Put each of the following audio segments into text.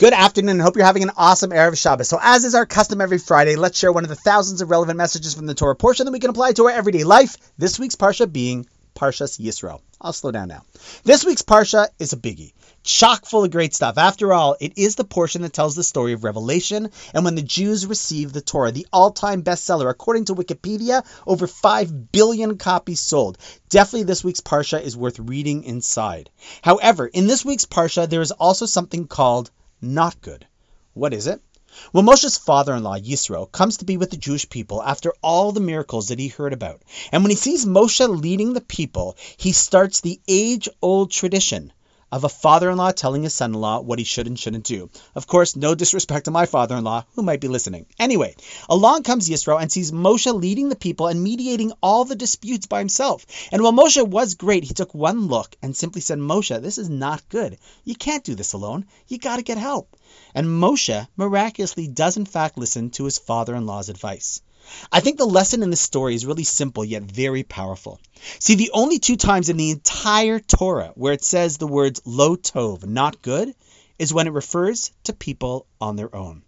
Good afternoon, and hope you're having an awesome Erev Shabbos. So, as is our custom every Friday, let's share one of the thousands of relevant messages from the Torah portion that we can apply to our everyday life. This week's Parsha being Parshas Yisro. I'll slow down now. This week's Parsha is a biggie, chock full of great stuff. After all, it is the portion that tells the story of Revelation and when the Jews received the Torah, the all-time bestseller. According to Wikipedia, over 5 billion copies sold. Definitely this week's Parsha is worth reading inside. However, in this week's Parsha, there is also something called not good. What is it? Well, Moshe's father in law, Yisro, comes to be with the Jewish people after all the miracles that he heard about. And when he sees Moshe leading the people, he starts the age old tradition of a father-in-law telling his son-in-law what he should and shouldn't do. Of course, no disrespect to my father-in-law, who might be listening. Anyway, along comes Yisro and sees Moshe leading the people and mediating all the disputes by himself. And while Moshe was great, he took one look and simply said, Moshe, this is not good. You can't do this alone. You got to get help. And Moshe miraculously does in fact listen to his father-in-law's advice. I think the lesson in this story is really simple yet very powerful. See, the only two times in the entire Torah where it says the words lo tov, not good, is when it refers to people on their own.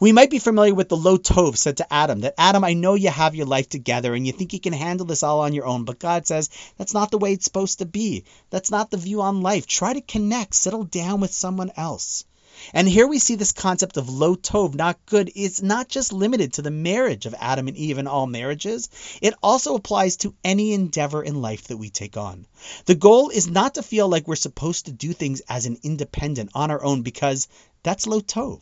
We might be familiar with the lo tov said to Adam, that Adam, I know you have your life together and you think you can handle this all on your own, but God says that's not the way it's supposed to be. That's not the view on life. Try to connect, settle down with someone else. And here we see this concept of lo tov, not good. It's not just limited to the marriage of Adam and Eve and all marriages. It also applies to any endeavor in life that we take on. The goal is not to feel like we're supposed to do things as an independent on our own because that's lo tov.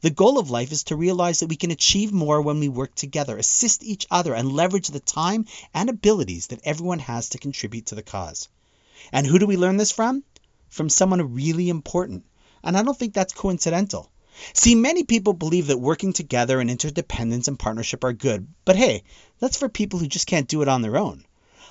The goal of life is to realize that we can achieve more when we work together, assist each other, and leverage the time and abilities that everyone has to contribute to the cause. And who do we learn this from? From someone really important and I don't think that's coincidental. See, many people believe that working together and interdependence and partnership are good, but hey, that's for people who just can't do it on their own.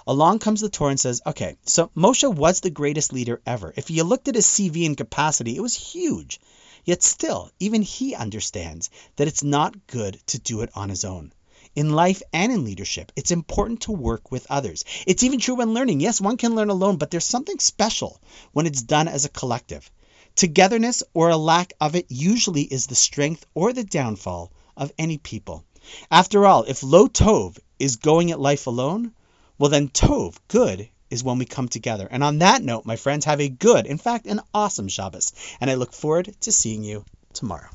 Along comes the Torah and says, okay, so Moshe was the greatest leader ever. If you looked at his CV and capacity, it was huge. Yet still, even he understands that it's not good to do it on his own. In life and in leadership, it's important to work with others. It's even true when learning. Yes, one can learn alone, but there's something special when it's done as a collective. Togetherness or a lack of it usually is the strength or the downfall of any people. After all, if lo tov is going at life alone, well then tov, good, is when we come together. And on that note, my friends, have a good, in fact, an awesome Shabbos. And I look forward to seeing you tomorrow.